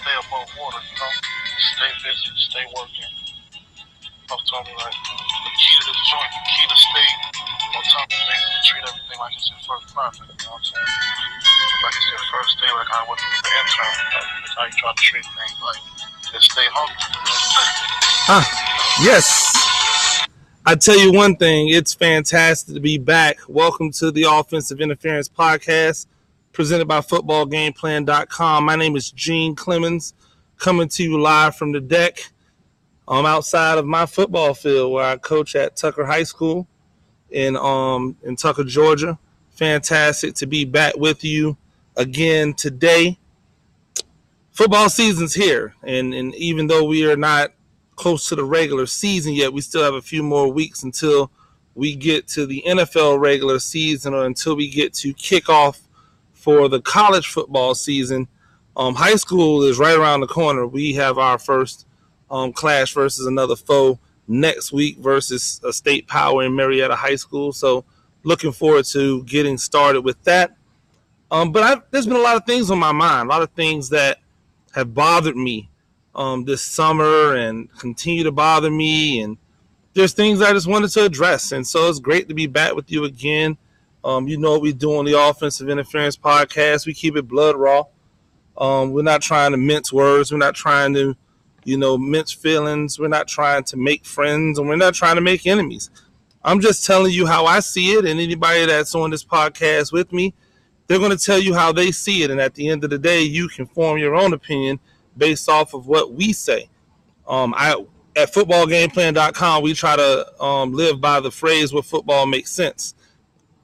stay above water, you know? Stay busy, stay working. Told me like the key to this joint, the key to stay on top of things, to treat everything like it's your first project, you know what I'm saying? Like it's your first day, like I would the intern. Like, that's how you try to treat things, like just stay hungry. Huh. Yes. I tell you one thing, it's fantastic to be back. Welcome to the Offensive Interference Podcast presented by footballgameplan.com. My name is Gene Clemens, coming to you live from the deck. I'm outside of my football field where I coach at Tucker High School in um in Tucker, Georgia. Fantastic to be back with you again today. Football season's here, and, and even though we are not close to the regular season yet, we still have a few more weeks until we get to the NFL regular season or until we get to kickoff for the college football season. Um, high school is right around the corner. We have our first um, clash versus another foe next week versus a state power in Marietta High School. So, looking forward to getting started with that. Um, but I've, there's been a lot of things on my mind, a lot of things that have bothered me um, this summer and continue to bother me. And there's things I just wanted to address. And so it's great to be back with you again. Um, you know we do on the Offensive Interference Podcast. We keep it blood raw. Um, we're not trying to mince words. We're not trying to, you know, mince feelings. We're not trying to make friends, and we're not trying to make enemies. I'm just telling you how I see it, and anybody that's on this podcast with me, they're going to tell you how they see it. And at the end of the day, you can form your own opinion based off of what we say. Um, I at footballgameplan.com, we try to um, live by the phrase "What football makes sense."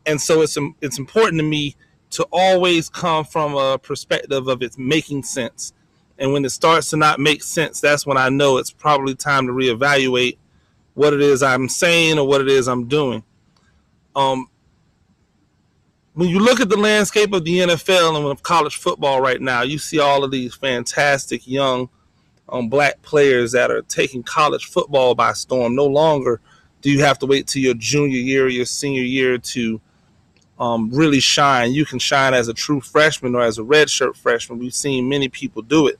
And so it's it's important to me to always come from a perspective of it's making sense. And when it starts to not make sense, that's when I know it's probably time to reevaluate what it is I'm saying or what it is I'm doing. Um, when you look at the landscape of the NFL and of college football right now, you see all of these fantastic young um, black players that are taking college football by storm. No longer do you have to wait till your junior year or your senior year to um, really shine. You can shine as a true freshman or as a redshirt freshman. We've seen many people do it,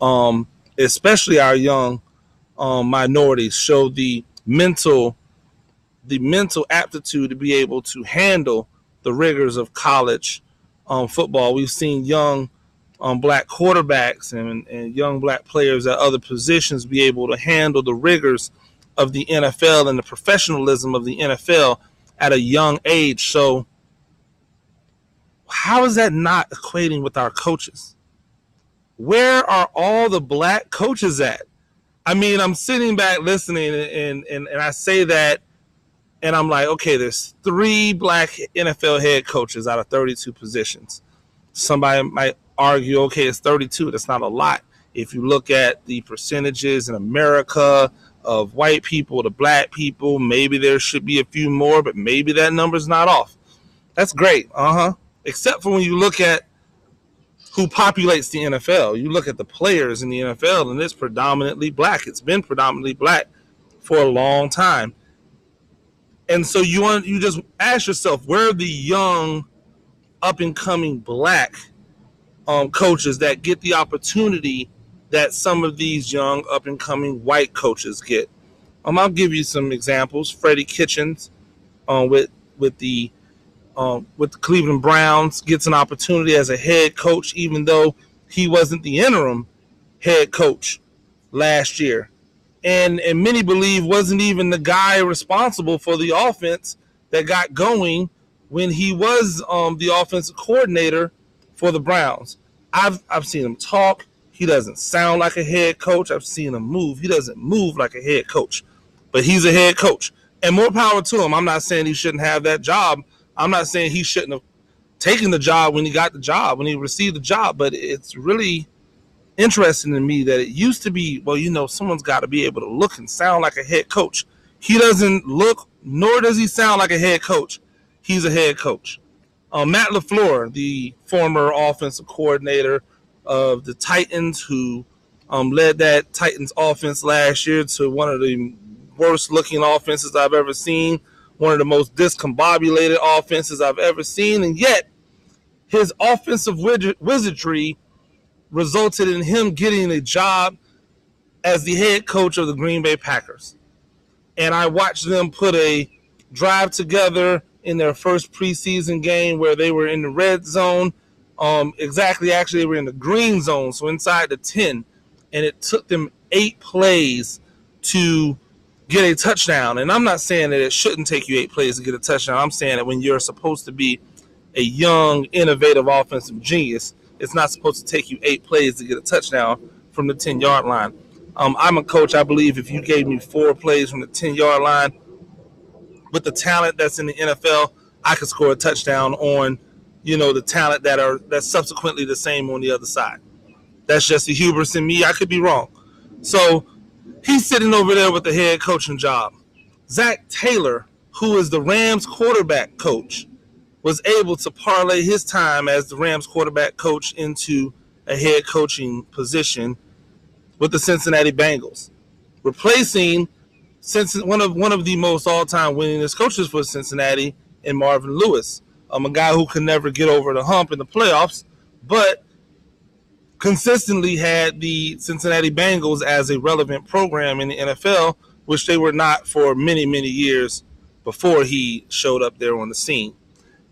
um, especially our young um, minorities show the mental the mental aptitude to be able to handle the rigors of college um, football. We've seen young um, black quarterbacks and, and young black players at other positions be able to handle the rigors of the NFL and the professionalism of the NFL at a young age. So how is that not equating with our coaches? Where are all the black coaches at? I mean, I'm sitting back listening and, and, and I say that and I'm like, okay, there's three black NFL head coaches out of 32 positions. Somebody might argue, okay, it's 32. That's not a lot. If you look at the percentages in America of white people to black people, maybe there should be a few more, but maybe that number's not off. That's great. Uh huh except for when you look at who populates the NFL. You look at the players in the NFL, and it's predominantly black. It's been predominantly black for a long time. And so you want you just ask yourself, where are the young, up and coming black um, coaches that get the opportunity that some of these young, up and coming white coaches get? Um, I'll give you some examples. Freddie Kitchens, uh, with with the um, with the Cleveland Browns, gets an opportunity as a head coach, even though he wasn't the interim head coach last year. And, and many believe wasn't even the guy responsible for the offense that got going when he was um, the offensive coordinator for the Browns. I've, I've seen him talk. He doesn't sound like a head coach. I've seen him move. He doesn't move like a head coach, but he's a head coach. And more power to him. I'm not saying he shouldn't have that job I'm not saying he shouldn't have taken the job when he got the job, when he received the job, but it's really interesting to me that it used to be, well, you know, someone's got to be able to look and sound like a head coach. He doesn't look, nor does he sound like a head coach. He's a head coach. Uh, Matt LaFleur, the former offensive coordinator of the Titans, who um, led that Titans offense last year to one of the worst looking offenses I've ever seen one of the most discombobulated offenses I've ever seen, and yet his offensive wizardry resulted in him getting a job as the head coach of the Green Bay Packers. And I watched them put a drive together in their first preseason game where they were in the red zone. Um, exactly, actually, they were in the green zone, so inside the 10. And it took them eight plays to get a touchdown. And I'm not saying that it shouldn't take you eight plays to get a touchdown. I'm saying that when you're supposed to be a young, innovative offensive genius, it's not supposed to take you eight plays to get a touchdown from the 10 yard line. Um, I'm a coach. I believe if you gave me four plays from the 10 yard line with the talent that's in the NFL, I could score a touchdown on, you know, the talent that are that's subsequently the same on the other side. That's just the hubris in me. I could be wrong. So he's sitting over there with the head coaching job. Zac Taylor, who is the Rams quarterback coach, was able to parlay his time as the Rams quarterback coach into a head coaching position with the Cincinnati Bengals, replacing one of one of the most all-time winningest coaches for Cincinnati in Marvin Lewis, um, a guy who could never get over the hump in the playoffs, but consistently had the Cincinnati Bengals as a relevant program in the NFL, which they were not for many, many years before he showed up there on the scene.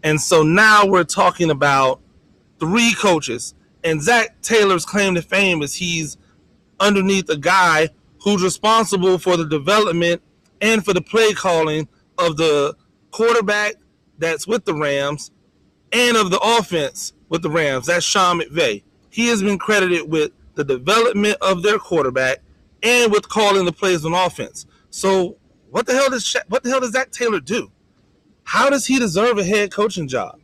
And so now we're talking about three coaches. And Zac Taylor's claim to fame is he's underneath a guy who's responsible for the development and for the play calling of the quarterback that's with the Rams and of the offense with the Rams. That's Sean McVay. He has been credited with the development of their quarterback and with calling the plays on offense. So what the hell does what the hell does Zac Taylor do? How does he deserve a head coaching job?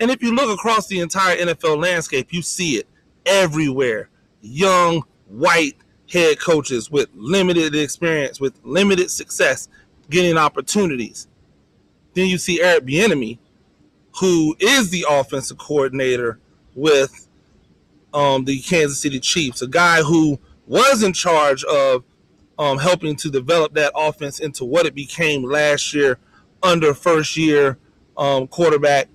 And if you look across the entire NFL landscape, you see it everywhere. Young, white head coaches with limited experience, with limited success, getting opportunities. Then you see Eric Bieniemy, who is the offensive coordinator with um, the Kansas City Chiefs, a guy who was in charge of um, helping to develop that offense into what it became last year under first year um, quarterback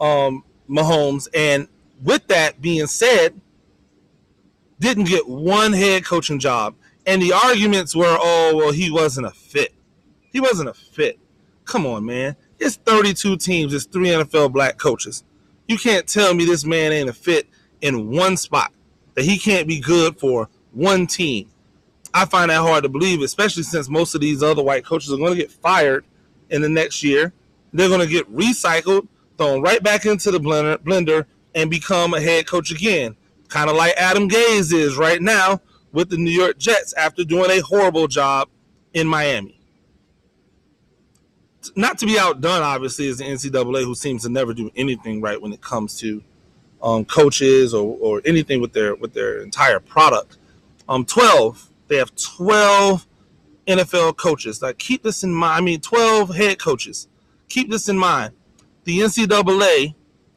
um, Mahomes. And with that being said, didn't get one head coaching job. And the arguments were, oh, well, he wasn't a fit. He wasn't a fit. Come on, man. It's 32 teams, it's three NFL black coaches. You can't tell me this man ain't a fit in one spot, that he can't be good for one team. I find that hard to believe, especially since most of these other white coaches are going to get fired in the next year. They're going to get recycled, thrown right back into the blender, blender and become a head coach again kind of like Adam Gase is right now with the New York Jets after doing a horrible job in Miami. Not to be outdone, obviously, is the NCAA, who seems to never do anything right when it comes to um, coaches or, or anything with their with their entire product. Um, twelve, they have twelve NFL coaches. Like, keep this in mind. I mean, twelve head coaches. Keep this in mind. The NCAA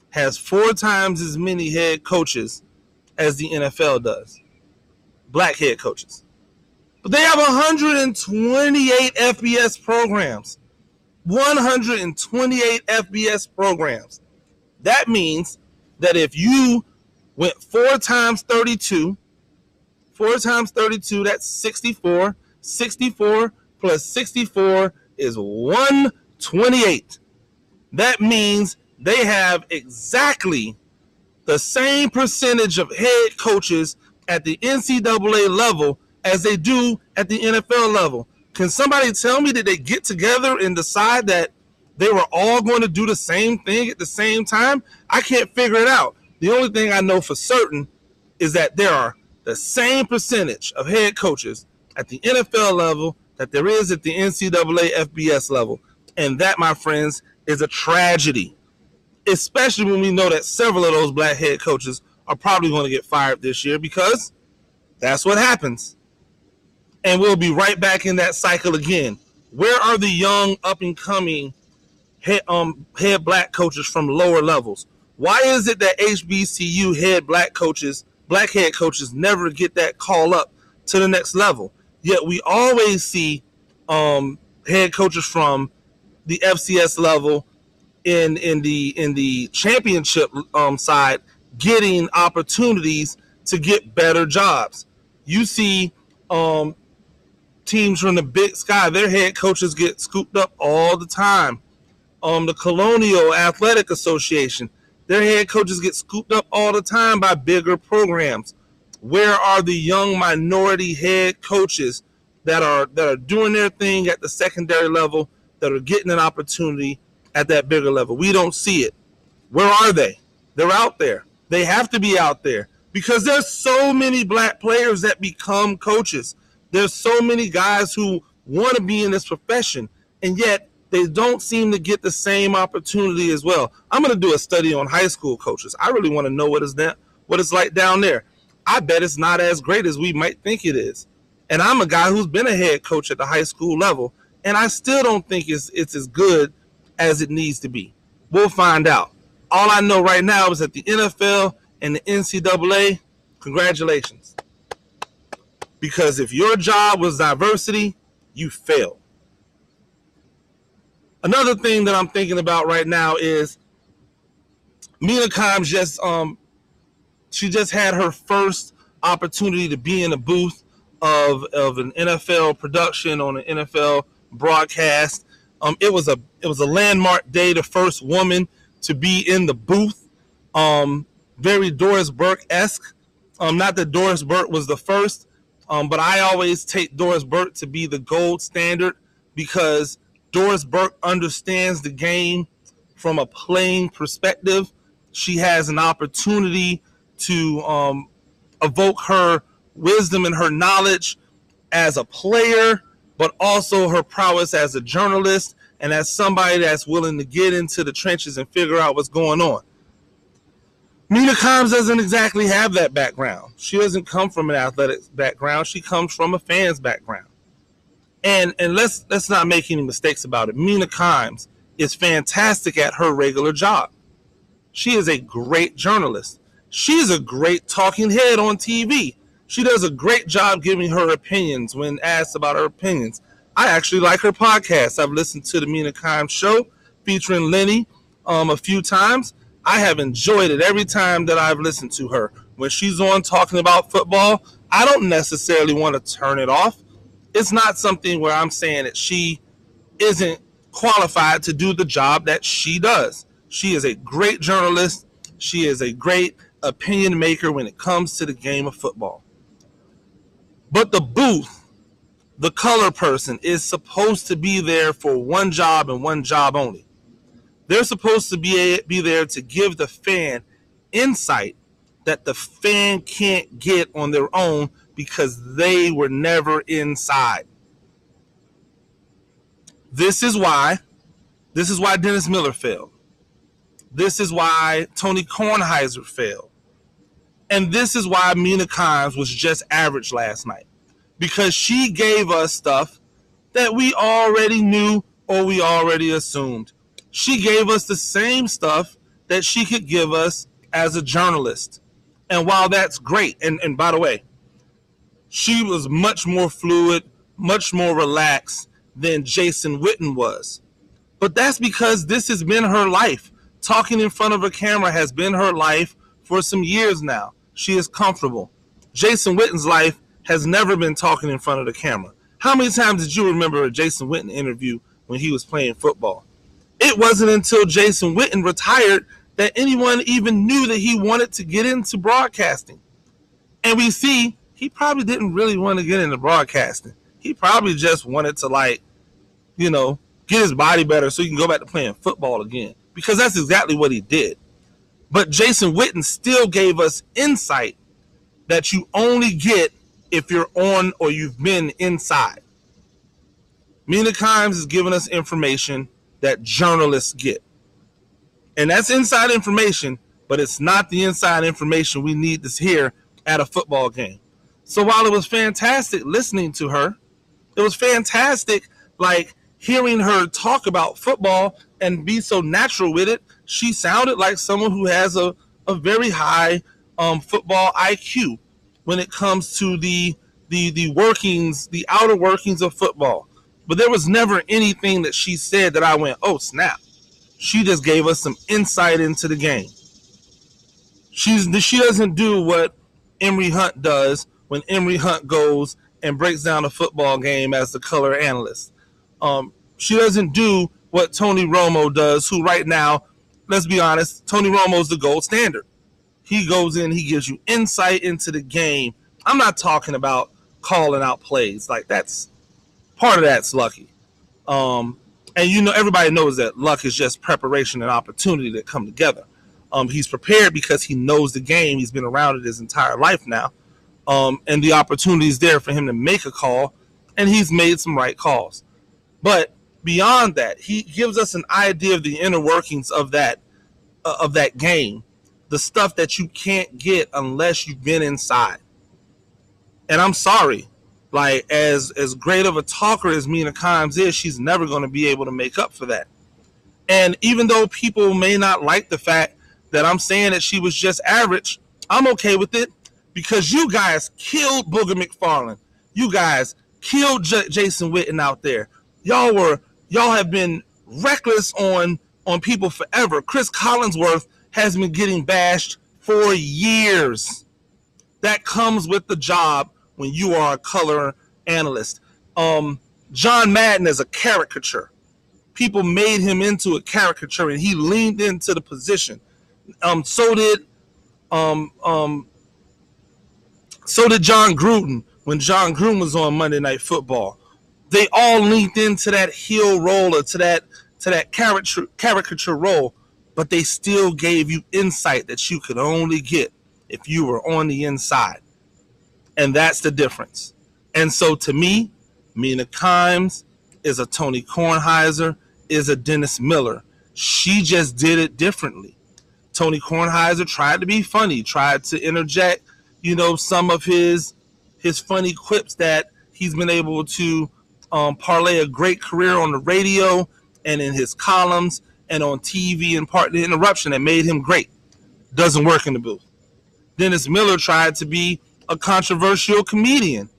has four times as many head coaches as the NFL does. Black head coaches. But they have 128 FBS programs. 128 FBS programs. That means that if you went four times 32, four times 32, that's 64. 64 plus 64 is 128. That means they have exactly the same percentage of head coaches at the NCAA level as they do at the NFL level. Can somebody tell me that they get together and decide that they were all going to do the same thing at the same time? I can't figure it out. The only thing I know for certain is that there are the same percentage of head coaches at the NFL level that there is at the NCAA FBS level. And that, my friends, is a tragedy especially when we know that several of those black head coaches are probably going to get fired this year because that's what happens. And we'll be right back in that cycle again. Where are the young, up and coming head, um, head black coaches from lower levels? Why is it that HBCU head black coaches, black head coaches, never get that call up to the next level? Yet we always see um, head coaches from the FCS level in in the in the championship um, side getting opportunities to get better jobs. You see um, teams from the Big Sky, their head coaches get scooped up all the time. Um, the Colonial Athletic Association, their head coaches get scooped up all the time by bigger programs. Where are the young minority head coaches that are that are doing their thing at the secondary level that are getting an opportunity at that bigger level? We don't see it. Where are they? They're out there. They have to be out there because there's so many black players that become coaches. There's so many guys who want to be in this profession, and yet they don't seem to get the same opportunity as well. I'm going to do a study on high school coaches. I really want to know what is that what it's like down there. I bet it's not as great as we might think it is. And I'm a guy who's been a head coach at the high school level, and I still don't think it's it's as good as it needs to be. We'll find out. All I know right now is that the NFL and the NCAA, congratulations. Because if your job was diversity, you failed. Another thing that I'm thinking about right now is Mina Kimes just um she just had her first opportunity to be in a booth of of an NFL production on an NFL broadcast. Um, it was a it was a landmark day. The first woman to be in the booth. Um, very Doris Burke esque. Um, not that Doris Burke was the first, um, but I always take Doris Burke to be the gold standard because Doris Burke understands the game from a playing perspective. She has an opportunity to um, evoke her wisdom and her knowledge as a player, but also her prowess as a journalist and as somebody that's willing to get into the trenches and figure out what's going on. Mina Kimes doesn't exactly have that background. She doesn't come from an athletic background. She comes from a fan's background. And and let's let's not make any mistakes about it. Mina Kimes is fantastic at her regular job. She is a great journalist. She's a great talking head on TV. She does a great job giving her opinions when asked about her opinions. I actually like her podcast. I've listened to the Mina Kimes show featuring Lenny um, a few times. I have enjoyed it every time that I've listened to her. When she's on talking about football, I don't necessarily want to turn it off it's not something where I'm saying that she isn't qualified to do the job that she does. She is a great journalist. She is a great opinion maker when it comes to the game of football. But the booth, the color person, is supposed to be there for one job and one job only. They're supposed to be, be there to give the fan insight that the fan can't get on their own because they were never inside. This is why, this is why Dennis Miller failed. This is why Tony Kornheiser failed. And this is why Mina Kimes was just average last night. Because she gave us stuff that we already knew or we already assumed. She gave us the same stuff that she could give us as a journalist. And while that's great, and, and by the way, she was much more fluid, much more relaxed than Jason Witten was. But that's because this has been her life. Talking in front of a camera has been her life for some years now. She is comfortable. Jason Witten's life has never been talking in front of the camera. How many times did you remember a Jason Witten interview when he was playing football? It wasn't until Jason Witten retired that anyone even knew that he wanted to get into broadcasting. And we see he probably didn't really want to get into broadcasting. He probably just wanted to like, you know, get his body better so he can go back to playing football again. Because that's exactly what he did. But Jason Witten still gave us insight that you only get if you're on or you've been inside. Mina Kimes is giving us information that journalists get. And that's inside information, but it's not the inside information we need to hear at a football game. So while it was fantastic listening to her, it was fantastic like hearing her talk about football and be so natural with it. She sounded like someone who has a, a very high um, football IQ when it comes to the the the workings, the outer workings of football. But there was never anything that she said that I went, "Oh, snap." She just gave us some insight into the game. She's she doesn't do what Emory Hunt does when Emory Hunt goes and breaks down a football game as the color analyst. Um, she doesn't do what Tony Romo does, who right now, let's be honest, Tony Romo's the gold standard. He goes in, he gives you insight into the game. I'm not talking about calling out plays. Like that's part of that's lucky. Um, and you know, everybody knows that luck is just preparation and opportunity that come together. Um, he's prepared because he knows the game. He's been around it his entire life now. Um, and the opportunities there for him to make a call, and he's made some right calls. But beyond that, he gives us an idea of the inner workings of that uh, of that game, the stuff that you can't get unless you've been inside. And I'm sorry, like as as great of a talker as Mina Kimes is, she's never going to be able to make up for that. And even though people may not like the fact that I'm saying that she was just average, I'm okay with it because you guys killed Booger McFarland. You guys killed J- Jason Witten out there. Y'all were y'all have been reckless on on people forever. Cris Collinsworth has been getting bashed for years. That comes with the job when you are a color analyst. Um, John Madden is a caricature. People made him into a caricature, and he leaned into the position. Um, so did um, um, so did Jon Gruden when Jon Gruden was on Monday Night Football. They all leaned into that heel role or to that to that caricature caricature role, but they still gave you insight that you could only get if you were on the inside. And that's the difference. And so to me, Mina Kimes is a Tony Kornheiser, is a Dennis Miller. She just did it differently. Tony Kornheiser tried to be funny, tried to interject, you know, some of his his funny quips that he's been able to um, parlay a great career on the radio and in his columns and on TV and part the interruption that made him great. Doesn't work in the booth. Dennis Miller tried to be a controversial comedian.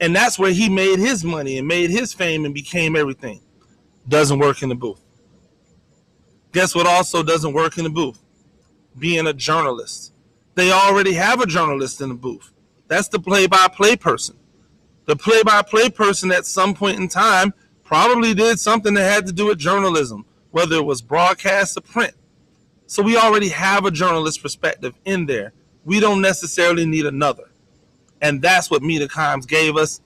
And that's where he made his money and made his fame and became everything. Doesn't work in the booth. Guess what also doesn't work in the booth? Being a journalist. They already have a journalist in the booth. That's the play by play person. The play by play person at some point in time probably did something that had to do with journalism, whether it was broadcast or print. So we already have a journalist perspective in there. We don't necessarily need another. And that's what Kimes gave us.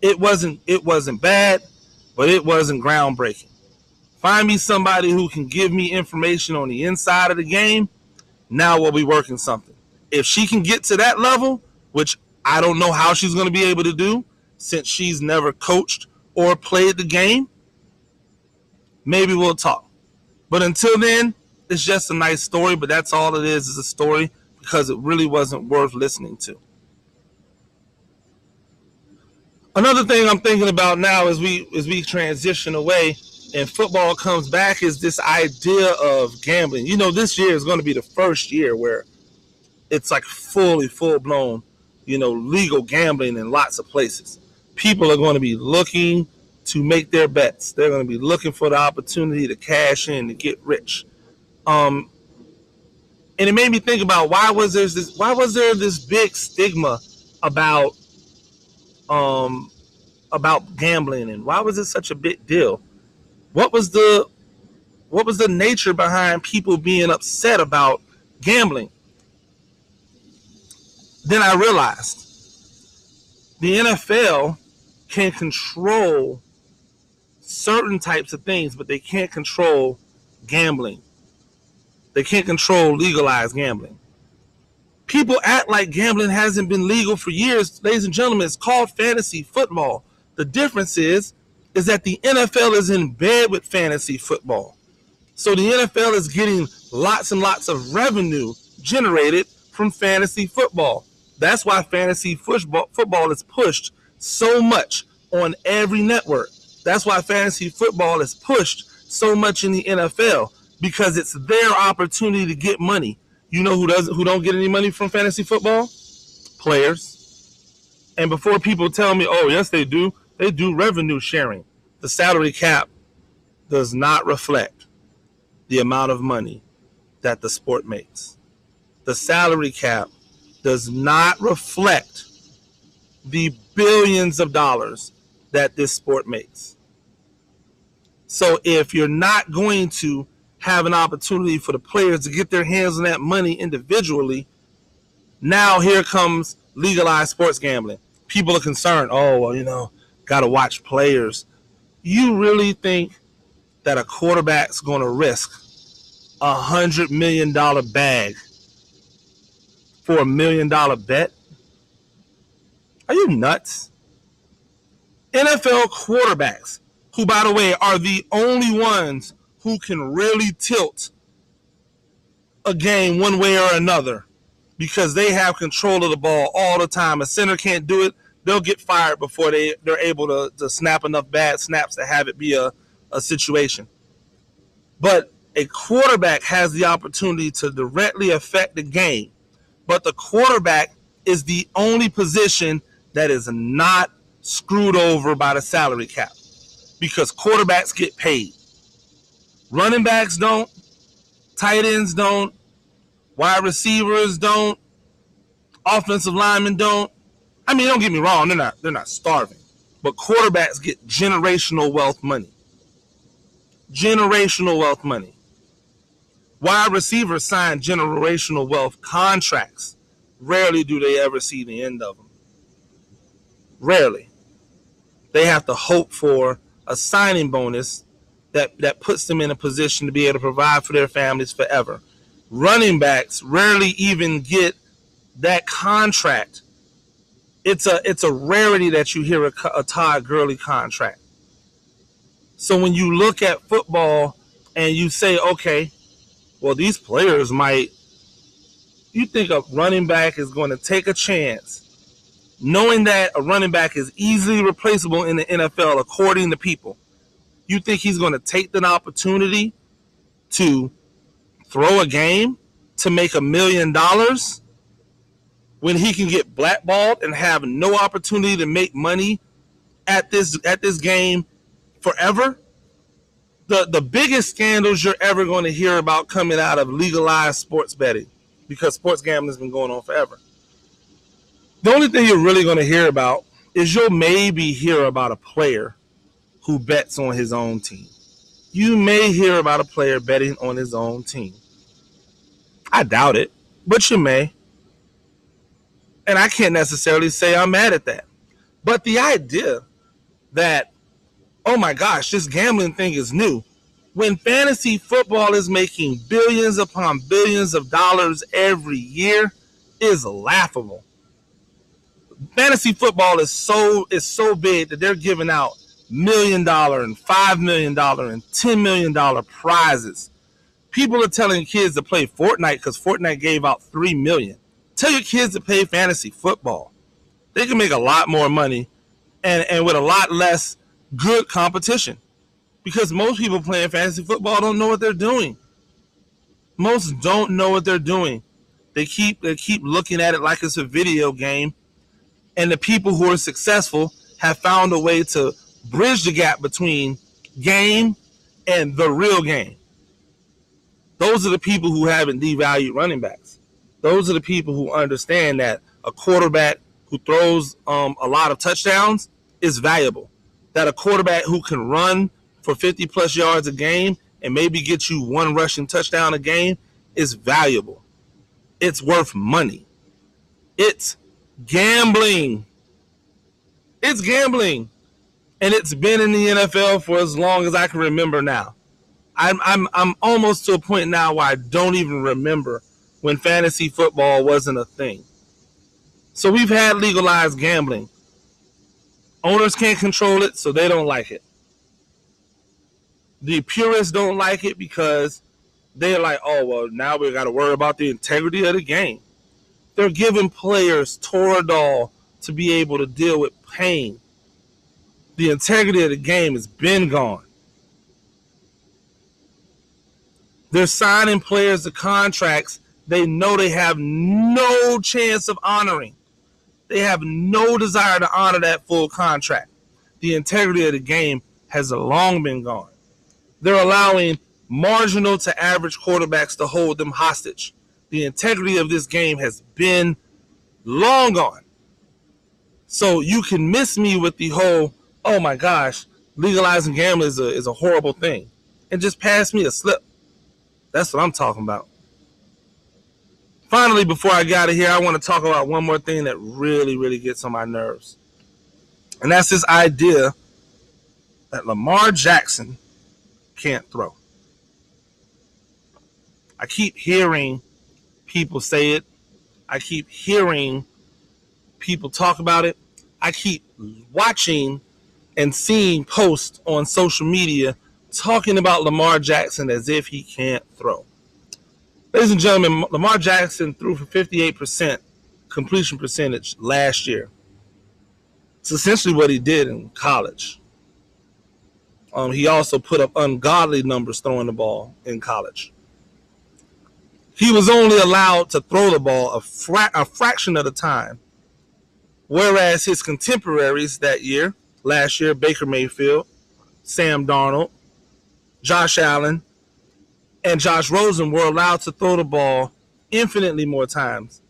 It wasn't it wasn't bad, but it wasn't groundbreaking. Find me somebody who can give me information on the inside of the game. Now we'll be working something. If she can get to that level, which I don't know how she's going to be able to do since she's never coached or played the game, maybe we'll talk. But until then, it's just a nice story, but that's all it is is a story because it really wasn't worth listening to. Another thing I'm thinking about now as we as we transition away and football comes back is this idea of gambling. You know, this year is going to be the first year where it's like fully full blown, you know, legal gambling in lots of places. People are going to be looking to make their bets. They're going to be looking for the opportunity to cash in to get rich. Um, and it made me think about why was there this why was there this big stigma about um about gambling and why was it such a big deal? What was the what was the nature behind people being upset about gambling? Then I realized the NFL can control certain types of things, but they can't control gambling. They can't control legalized gambling. People act like gambling hasn't been legal for years. Ladies and gentlemen, it's called fantasy football. The difference is is that the NFL is in bed with fantasy football. So the NFL is getting lots and lots of revenue generated from fantasy football. That's why fantasy football, football is pushed so much on every network. That's why fantasy football is pushed so much in the NFL because it's their opportunity to get money. You know who doesn't who don't get any money from fantasy football? Players. And before people tell me, "Oh, yes they do." They do revenue sharing. The salary cap does not reflect the amount of money that the sport makes. The salary cap does not reflect the billions of dollars that this sport makes. So if you're not going to have an opportunity for the players to get their hands on that money individually, now here comes legalized sports gambling. People are concerned, oh, well, you know, got to watch players. You really think that a quarterback's going to risk a hundred million dollar bag for a million dollar bet? Are you nuts? NFL quarterbacks, who, by the way, are the only ones who can really tilt a game one way or another because they have control of the ball all the time. A center can't do it, they'll get fired before they, they're able to, to snap enough bad snaps to have it be a, a situation. But a quarterback has the opportunity to directly affect the game. But the quarterback is the only position that is not screwed over by the salary cap because quarterbacks get paid. Running backs don't, tight ends don't, wide receivers don't, offensive linemen don't. I mean, don't get me wrong, they're not they're not starving. But quarterbacks get generational wealth money. Generational wealth money. Wide receivers sign generational wealth contracts. Rarely do they ever see the end of them. Rarely. They have to hope for a signing bonus that, that puts them in a position to be able to provide for their families forever. Running backs rarely even get that contract. It's a it's a rarity that you hear a, a Todd Gurley contract. So when you look at football and you say, okay, well, these players might, you think a running back is going to take a chance, knowing that a running back is easily replaceable in the NFL, according to people. You think he's going to take the opportunity to throw a game to make a million dollars when he can get blackballed and have no opportunity to make money at this at this game forever? The the biggest scandals you're ever going to hear about coming out of legalized sports betting because sports gambling has been going on forever. The only thing you're really going to hear about is you'll maybe hear about a player who bets on his own team. You may hear about a player betting on his own team. I doubt it, but you may. And I can't necessarily say I'm mad at that. But the idea that oh my gosh, this gambling thing is new. When fantasy football is making billions upon billions of dollars every year is laughable. Fantasy football is so is so big that they're giving out million dollar and five million dollar and ten million dollar prizes. People are telling kids to play Fortnite because Fortnite gave out three million. Tell your kids to play fantasy football. They can make a lot more money and, and with a lot less good competition because most people playing fantasy football don't know what they're doing. Most don't know what they're doing. They keep they keep looking at it like it's a video game, and the people who are successful have found a way to bridge the gap between game and the real game. Those are the people who haven't devalued running backs. Those are the people who understand that a quarterback who throws um, a lot of touchdowns is valuable that a quarterback who can run for 50 plus yards a game and maybe get you one rushing touchdown a game is valuable. It's worth money. It's gambling. It's gambling. And it's been in the NFL for as long as I can remember now. I'm I'm I'm almost to a point now where I don't even remember when fantasy football wasn't a thing. So we've had legalized gambling Owners can't control it, so they don't like it. The purists don't like it because they're like, oh, well, now we got to worry about the integrity of the game. They're giving players Toradol to be able to deal with pain. The integrity of the game has been gone. They're signing players to contracts they know they have no chance of honoring. They have no desire to honor that full contract. The integrity of the game has long been gone. They're allowing marginal to average quarterbacks to hold them hostage. The integrity of this game has been Long gone. So you can miss me with the whole, oh my gosh, legalizing gambling is a, is a horrible thing. And just pass me a slip. That's what I'm talking about. Finally, before I got out here, I want to talk about one more thing that really, really gets on my nerves. And that's this idea that Lamar Jackson can't throw. I keep hearing people say it. I keep hearing people talk about it. I keep watching and seeing posts on social media talking about Lamar Jackson as if he can't throw. Ladies and gentlemen, Lamar Jackson threw for 58% completion percentage last year. It's essentially what he did in college. Um, he also put up ungodly numbers throwing the ball in college. He was only allowed to throw the ball a, fra- a fraction of the time, whereas his contemporaries that year, last year, Baker Mayfield, Sam Darnold, Josh Allen, and Josh Rosen were allowed to throw the ball infinitely more times.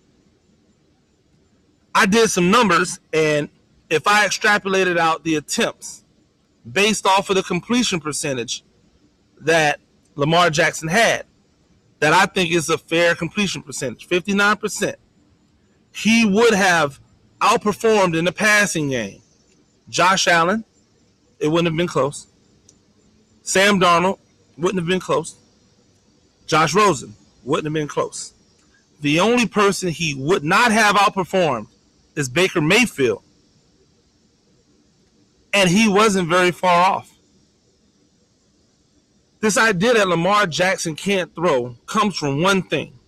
I did some numbers, and if I extrapolated out the attempts based off of the completion percentage that Lamar Jackson had, that I think is a fair completion percentage, 59%, he would have outperformed in the passing game. Josh Allen, it wouldn't have been close. Sam Darnold wouldn't have been close. Josh Rosen wouldn't have been close. The only person he would not have outperformed is Baker Mayfield and he wasn't very far off. This idea that Lamar Jackson can't throw comes from one thing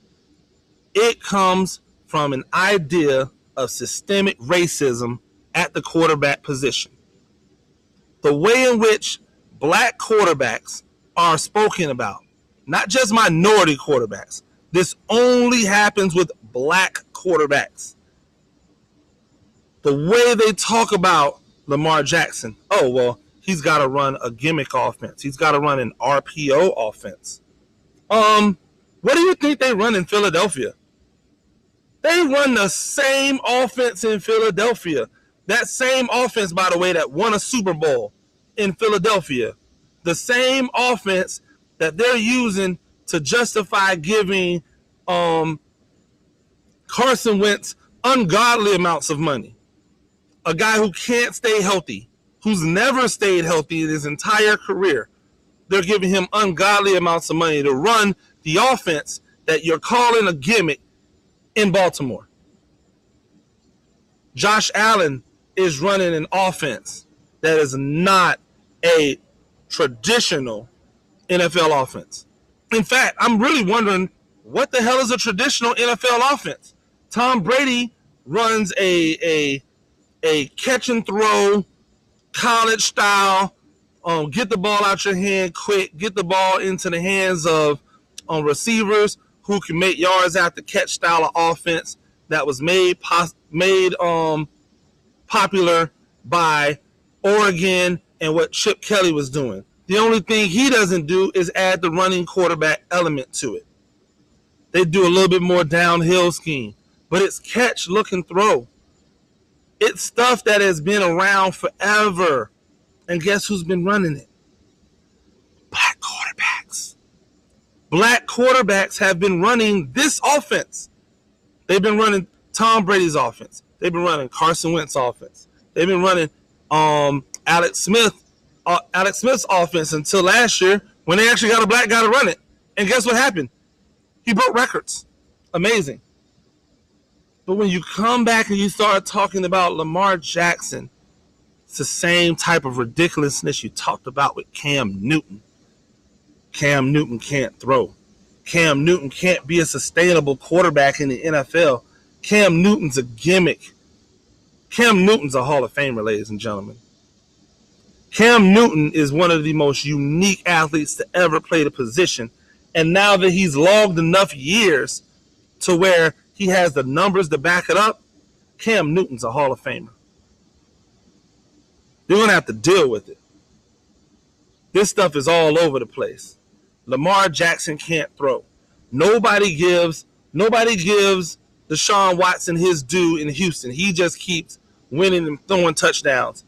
it comes from an idea of systemic racism at the quarterback position. The way in which black quarterbacks are spoken about, not just minority quarterbacks. This only happens with black quarterbacks. The way they talk about Lamar Jackson. Oh, well, he's got to run a gimmick offense. He's got to run an RPO offense. Um, what do you think they run in Philadelphia? They run the same offense in Philadelphia. That same offense, by the way, that won a Super Bowl in Philadelphia. The same offense that they're using to justify giving um, Carson Wentz ungodly amounts of money a guy who can't stay healthy, who's never stayed healthy in his entire career. They're giving him ungodly amounts of money to run the offense that you're calling a gimmick in Baltimore. Josh Allen is running an offense that is not a traditional NFL offense. In fact, I'm really wondering what the hell is a traditional NFL offense? Tom Brady runs a, a a catch and throw, college style, um, get the ball out your hand quick, get the ball into the hands of um, receivers who can make yards after catch style of offense that was made pos- made um, popular by Oregon and what Chip Kelly was doing. The only thing he doesn't do is add the running quarterback element to it. They do a little bit more downhill scheme, but it's catch, look, and throw. It's stuff that has been around forever. And guess who's been running it? Black quarterbacks. Black quarterbacks have been running this offense. They've been running Tom Brady's offense. They've been running Carson Wentz offense. They've been running um, Alex Smith, uh, Alex Smith's offense until last year when they actually got a black guy to run it. And guess what happened? He broke records. Amazing. But when you come back and you start talking about Lamar Jackson, it's the same type of ridiculousness you talked about with Cam Newton. Cam Newton can't throw. Cam Newton can't be a sustainable quarterback in the NFL. Cam Newton's a gimmick. Cam Newton's a Hall of Famer, ladies and gentlemen. Cam Newton is one of the most unique athletes to ever play the position. And now that he's logged enough years to where he has the numbers to back it up. Cam Newton's a Hall of Famer. You're going to have to deal with it. This stuff is all over the place. Lamar Jackson can't throw. Nobody gives nobody gives Deshaun Watson his due in Houston. He just keeps winning and throwing touchdowns.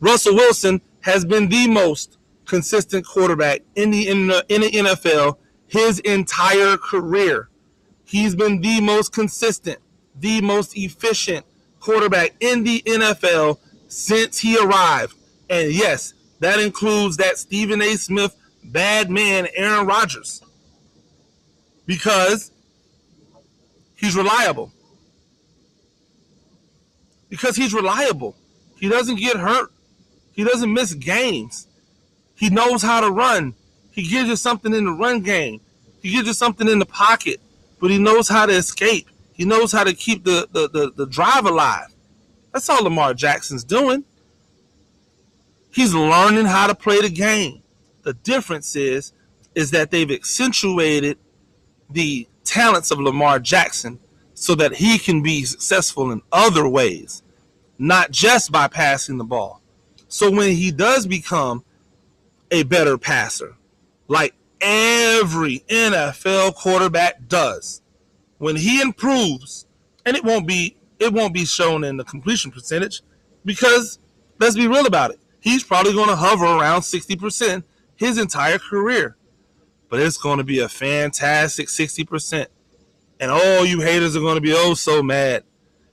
Russell Wilson has been the most consistent quarterback in the, in the, in the NFL his entire career. He's been the most consistent, the most efficient quarterback in the NFL since he arrived. And yes, that includes that Stephen A. Smith bad man, Aaron Rodgers. Because he's reliable. Because he's reliable. He doesn't get hurt. He doesn't miss games. He knows how to run. He gives you something in the run game. He gives you something in the pocket, but he knows how to escape. He knows how to keep the, the, the, the drive alive. That's all Lamar Jackson's doing. He's learning how to play the game. The difference is, is that they've accentuated the talents of Lamar Jackson so that he can be successful in other ways, not just by passing the ball. So when he does become a better passer, like every NFL quarterback does, when he improves, and it won't be it won't be shown in the completion percentage because let's be real about it. He's probably going to hover around 60% his entire career. But it's going to be a fantastic 60%. And all you haters are going to be oh so mad.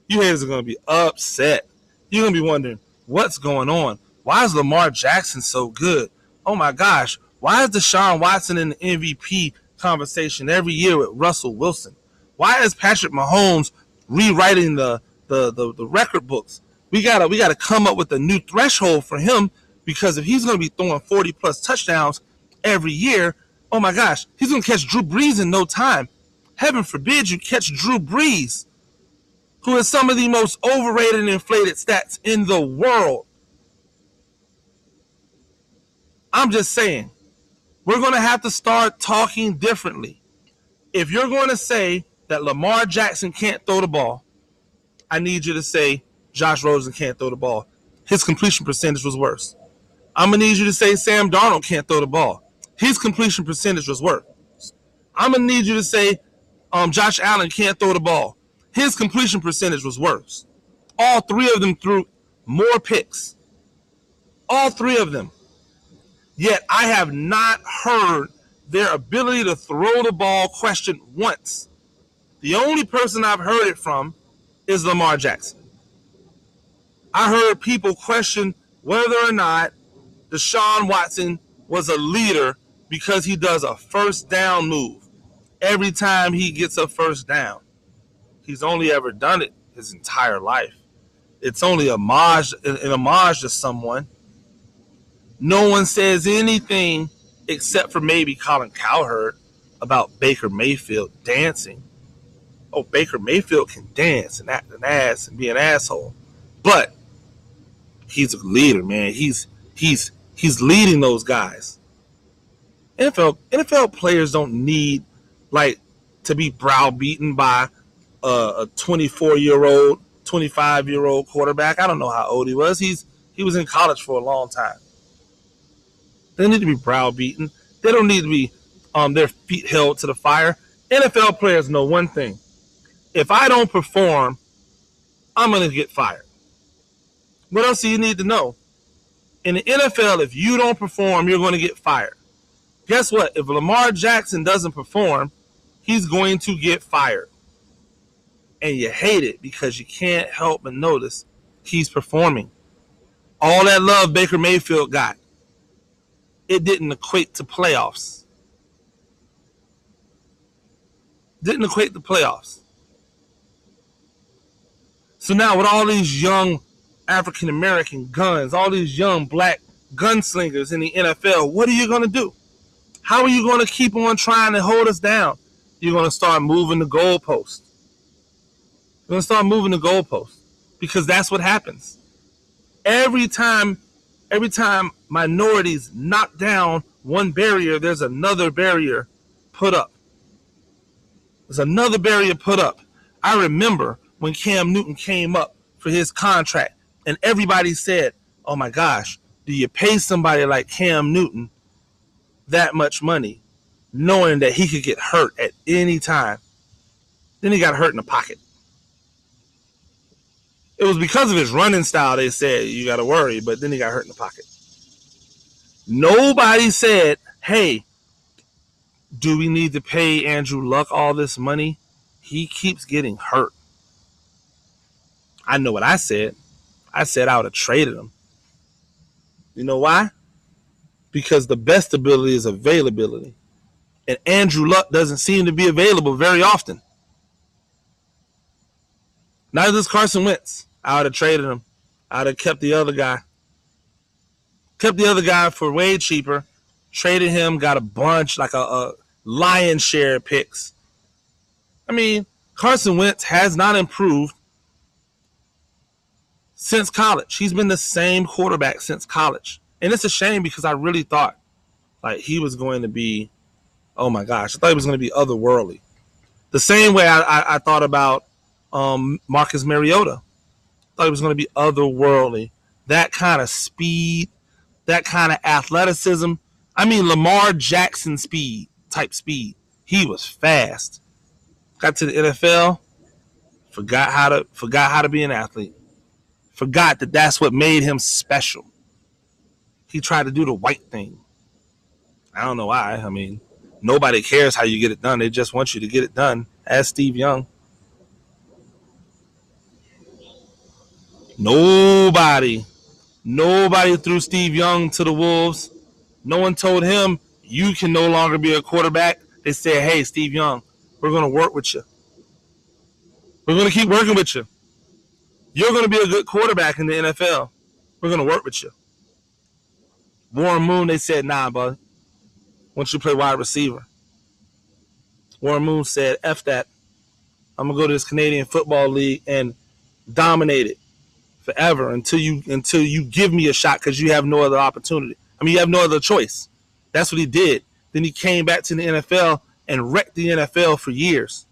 You haters are going to be upset. You're going to be wondering what's going on. Why is Lamar Jackson so good? Oh my gosh, why is Deshaun Watson in the MVP conversation every year with Russell Wilson? Why is Patrick Mahomes rewriting the the, the, the record books? We gotta we gotta come up with a new threshold for him because if he's gonna be throwing 40 plus touchdowns every year, oh my gosh, he's gonna catch Drew Brees in no time. Heaven forbid you catch Drew Brees, who has some of the most overrated and inflated stats in the world. I'm just saying, we're going to have to start talking differently. If you're going to say that Lamar Jackson can't throw the ball, I need you to say Josh Rosen can't throw the ball. His completion percentage was worse. I'm going to need you to say Sam Darnold can't throw the ball. His completion percentage was worse. I'm going to need you to say um, Josh Allen can't throw the ball. His completion percentage was worse. All three of them threw more picks. All three of them. Yet I have not heard their ability to throw the ball questioned once. The only person I've heard it from is Lamar Jackson. I heard people question whether or not Deshaun Watson was a leader because he does a first down move every time he gets a first down. He's only ever done it his entire life. It's only homage, an homage to someone no one says anything except for maybe Colin Cowherd about Baker Mayfield dancing. Oh, Baker Mayfield can dance and act an ass and be an asshole. But he's a leader, man. He's he's he's leading those guys. NFL NFL players don't need like to be browbeaten by a, a 24 year old, 25 year old quarterback. I don't know how old he was. He's he was in college for a long time. They need to be browbeaten. They don't need to be um, their feet held to the fire. NFL players know one thing: if I don't perform, I'm going to get fired. What else do you need to know? In the NFL, if you don't perform, you're going to get fired. Guess what? If Lamar Jackson doesn't perform, he's going to get fired. And you hate it because you can't help but notice he's performing. All that love Baker Mayfield got it didn't equate to playoffs. Didn't equate to playoffs. So now with all these young African American guns, all these young black gunslingers in the NFL, what are you going to do? How are you going to keep on trying to hold us down? You're going to start moving the goalpost. You're going to start moving the goalpost because that's what happens. Every time every time minorities knock down one barrier, there's another barrier put up. There's another barrier put up. I remember when Cam Newton came up for his contract, and everybody said, Oh my gosh, do you pay somebody like Cam Newton that much money, knowing that he could get hurt at any time? Then he got hurt in the pocket. It was because of his running style. They said you got to worry, but then he got hurt in the pocket. Nobody said, "Hey, do we need to pay Andrew Luck all this money? He keeps getting hurt." I know what I said. I said I would have traded him. You know why? Because the best ability is availability. And Andrew Luck doesn't seem to be available very often. Neither does Carson Wentz. I would have traded him. I would have kept the other guy. Kept the other guy for way cheaper. Traded him, got a bunch, like a, a lion share picks. I mean, Carson Wentz has not improved since college. He's been the same quarterback since college. And it's a shame because I really thought like he was going to be, oh my gosh, I thought he was going to be otherworldly. The same way I, I, I thought about um, Marcus Mariota. Thought he was going to be otherworldly. That kind of speed, that kind of athleticism. I mean, Lamar Jackson speed, type speed. He was fast. Got to the NFL, forgot how to forgot how to be an athlete forgot that that's what made him special. He tried to do the white thing. I don't know why. I mean, nobody cares how you get it done. They just want you to get it done. As Steve Young. Nobody, nobody threw Steve Young to the Wolves. No one told him you can no longer be a quarterback. They said, hey, Steve Young, we're going to work with you. We're going to keep working with you. You're going to be a good quarterback in the NFL. We're going to work with you. Warren Moon, they said, nah, bud. Once you play wide receiver. Warren Moon said, F that. I'm gonna go to this Canadian Football League and dominate it forever until you until you give me a shot because you have no other opportunity. I mean, you have no other choice. That's what he did. Then he came back to the NFL and wrecked the NFL for years.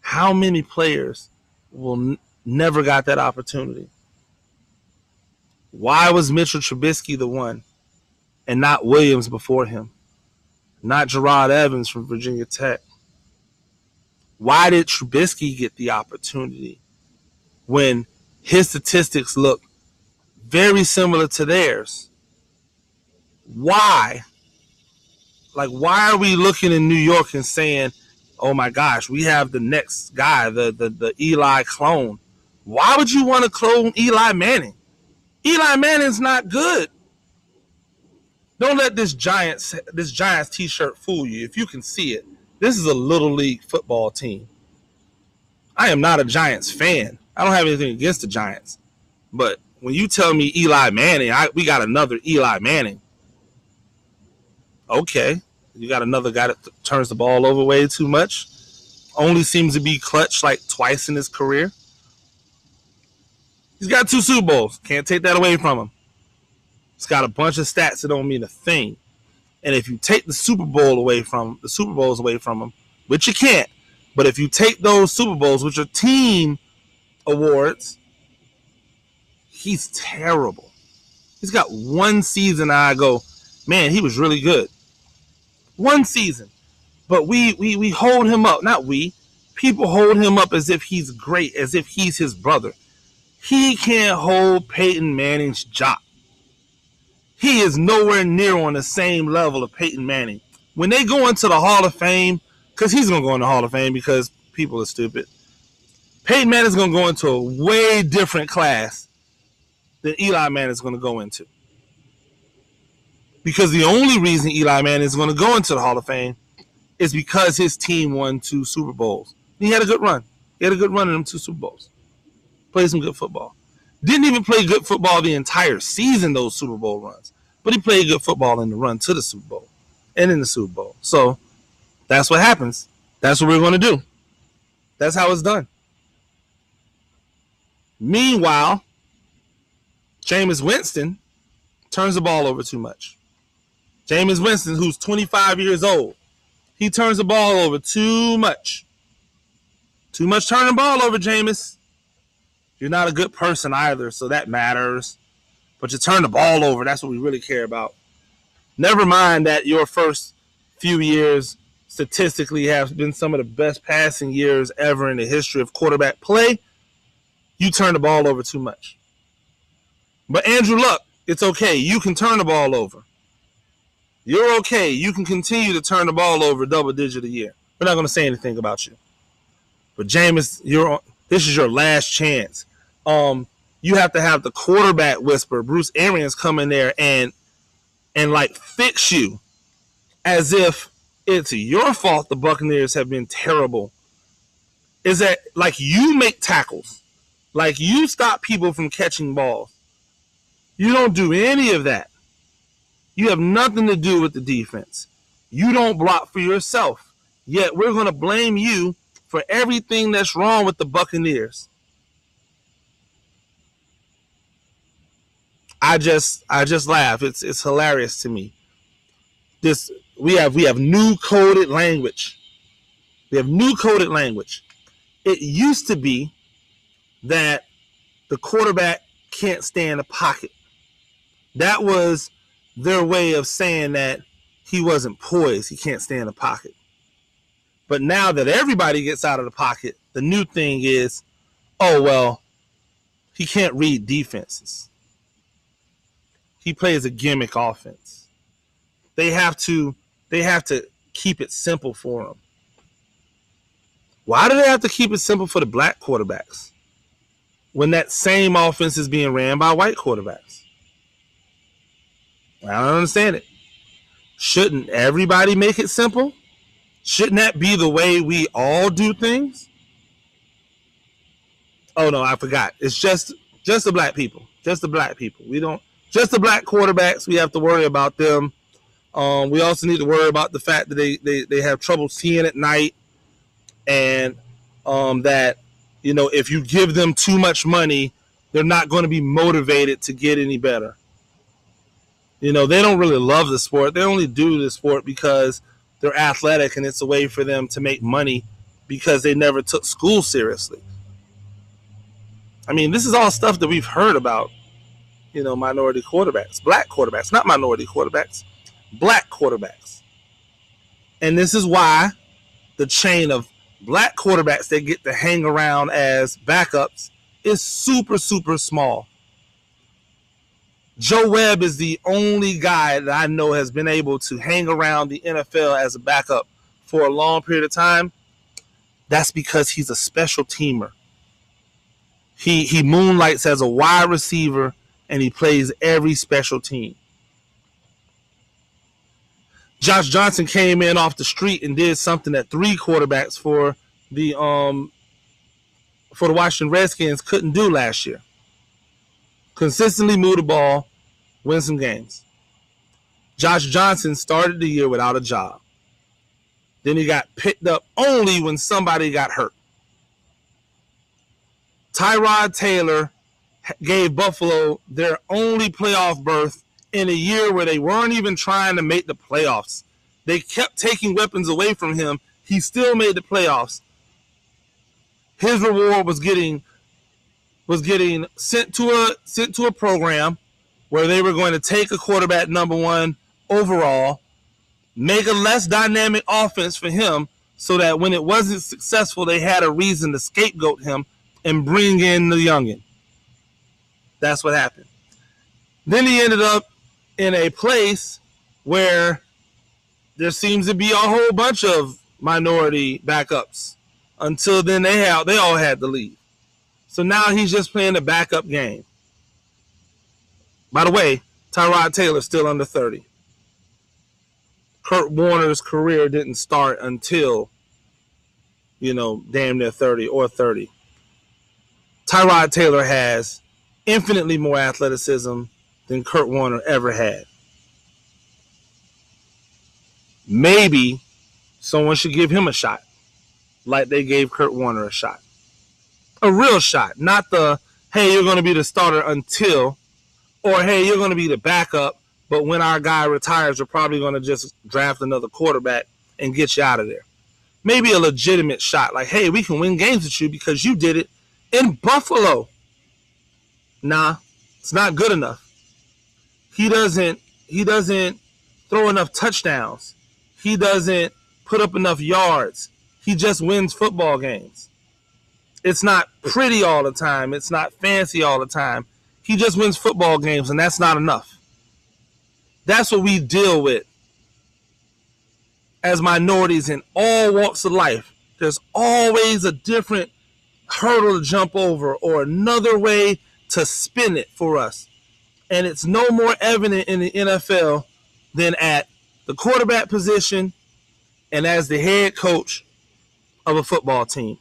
How many players will never got that opportunity. Why was Mitchell Trubisky the one and not Williams before him? Not Jerod Evans from Virginia Tech? Why did Trubisky get the opportunity when his statistics look very similar to theirs? Why? Like, why are we looking in New York and saying, oh my gosh, we have the next guy, the, the, the Eli clone? Why would you want to clone Eli Manning? Eli Manning's not good. Don't let this Giants this Giants t-shirt fool you. If you can see it, this is a little league football team. I am not a Giants fan. I don't have anything against the Giants. But when you tell me Eli Manning, I, we got another Eli Manning. Okay, you got another guy that th- turns the ball over way too much. Only seems to be clutch like twice in his career. He's got two Super Bowls. Can't take that away from him. He's got a bunch of stats that don't mean a thing. And if you take the Super Bowl away from the Super Bowls away from him, which you can't, but if you take those Super Bowls, which are team awards, he's terrible. He's got one season. I go, man, he was really good. One season, but we we we hold him up. Not we. People hold him up as if he's great, as if he's his brother. He can't hold Peyton Manning's job. He is nowhere near on the same level of Peyton Manning. When they go into the Hall of Fame, because he's to go in the Hall of Fame because people are stupid. Peyton Manning is going to go into a way different class than Eli Manning is going to go into. Because the only reason Eli Manning is going to go into the Hall of Fame is because his team won two Super Bowls. He had a good run. He had a good run in them two Super Bowls played some good football. Didn't even play good football the entire season, those Super Bowl runs. But he played good football in the run to the Super Bowl and in the Super Bowl. So that's what happens. That's what we're going to do. That's how it's done. Meanwhile, Jameis Winston turns the ball over too much. Jameis Winston, who's 25 years old, he turns the ball over too much. Too much turning the ball over, Jameis. You're not a good person either, so that matters. But you turn the ball over. That's what we really care about. Never mind that your first few years statistically have been some of the best passing years ever in the history of quarterback play. You turn the ball over too much. But Andrew Luck, it's okay. You can turn the ball over. You're okay. You can continue to turn the ball over double digit a year. We're not going to say anything about you. But Jameis, you're on, this is your last chance. Um, you have to have the quarterback whisper, Bruce Arians, come in there and and like fix you as if it's your fault the Buccaneers have been terrible. Is that like you make tackles, like you stop people from catching balls. You don't do any of that. You have nothing to do with the defense. You don't block for yourself. Yet we're going to blame you for everything that's wrong with the Buccaneers. I just I just laugh. It's it's hilarious to me. This we have we have new coded language. We have new coded language. It used to be that the quarterback can't stay in the pocket. That was their way of saying that he wasn't poised. He can't stay in the pocket. But now that everybody gets out of the pocket, the new thing is, oh well, he can't read defenses he plays a gimmick offense. They have to they have to keep it simple for him. Why do they have to keep it simple for the black quarterbacks when that same offense is being ran by white quarterbacks? I don't understand it. Shouldn't everybody make it simple? Shouldn't that be the way we all do things? Oh no, I forgot. It's just just the black people. Just the black people. We don't just the black quarterbacks, we have to worry about them. Um, we also need to worry about the fact that they, they, they have trouble seeing at night and um, that, you know, if you give them too much money, they're not going to be motivated to get any better. You know, they don't really love the sport. They only do the sport because they're athletic and it's a way for them to make money because they never took school seriously. I mean, this is all stuff that we've heard about you know, minority quarterbacks, black quarterbacks, not minority quarterbacks, black quarterbacks. And this is why the chain of black quarterbacks that get to hang around as backups is super, super small. Joe Webb is the only guy that I know has been able to hang around the NFL as a backup for a long period of time. That's because he's a special teamer. He he moonlights as a wide receiver and he plays every special team. Josh Johnson came in off the street and did something that three quarterbacks for the um for the Washington Redskins couldn't do last year. Consistently move the ball, win some games. Josh Johnson started the year without a job. Then he got picked up only when somebody got hurt. Tyrod Taylor gave Buffalo their only playoff berth in a year where they weren't even trying to make the playoffs. They kept taking weapons away from him. He still made the playoffs. His reward was getting was getting sent to a sent to a program where they were going to take a quarterback number one overall, make a less dynamic offense for him so that when it wasn't successful, they had a reason to scapegoat him and bring in the youngin. That's what happened. Then he ended up in a place where there seems to be a whole bunch of minority backups. Until then, they had they all had to leave. So now he's just playing a backup game. By the way, Tyrod Taylor's still under 30. Kurt Warner's career didn't start until, you know, damn near 30 or 30. Tyrod Taylor has infinitely more athleticism than Kurt Warner ever had. Maybe someone should give him a shot, like they gave Kurt Warner a shot. A real shot, not the, hey, you're going to be the starter until, or hey, you're going to be the backup, but when our guy retires, we're probably going to just draft another quarterback and get you out of there. Maybe a legitimate shot, like, hey, we can win games with you because you did it in Buffalo. Nah, it's not good enough. He doesn't he doesn't throw enough touchdowns. He doesn't put up enough yards. He just wins football games. it's not pretty all the time. It's not fancy all the time. He just wins football games, and that's not enough. That's what we deal with as minorities in all walks of life. There's always a different hurdle to jump over or another way to spin it for us. And it's no more evident in the NFL than at the quarterback position and as the head coach of a football team.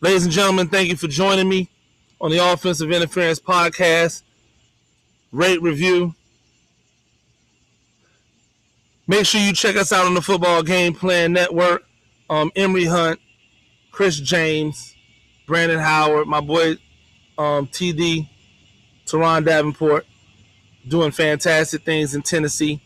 Ladies and gentlemen, thank you for joining me on the Offensive Interference Podcast. Rate, review. Make sure you check us out on the Football Game Plan Network. Um, Emory Hunt, Chris James, Brandon Howard, my boy um, TD, Teron Davenport, doing fantastic things in Tennessee.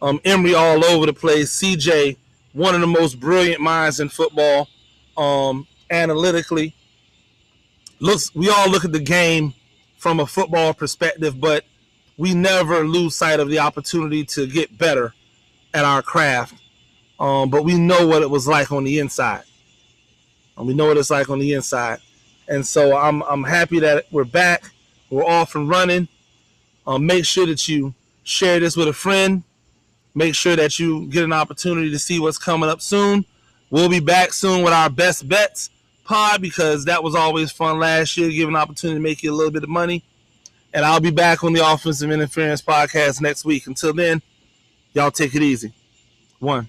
Um, Emory all over the place. CJ, one of the most brilliant minds in football. Um, analytically. Looks we all look at the game from a football perspective, but we never lose sight of the opportunity to get better at our craft. Um, but we know what it was like on the inside. And we know what it's like on the inside. And so I'm I'm happy that we're back. We're off and running. Um, make sure that you share this with a friend. Make sure that you get an opportunity to see what's coming up soon. We'll be back soon with our best bets pod because that was always fun last year, give an opportunity to make you a little bit of money. And I'll be back on the Offensive Interference podcast next week. Until then, y'all take it easy. One.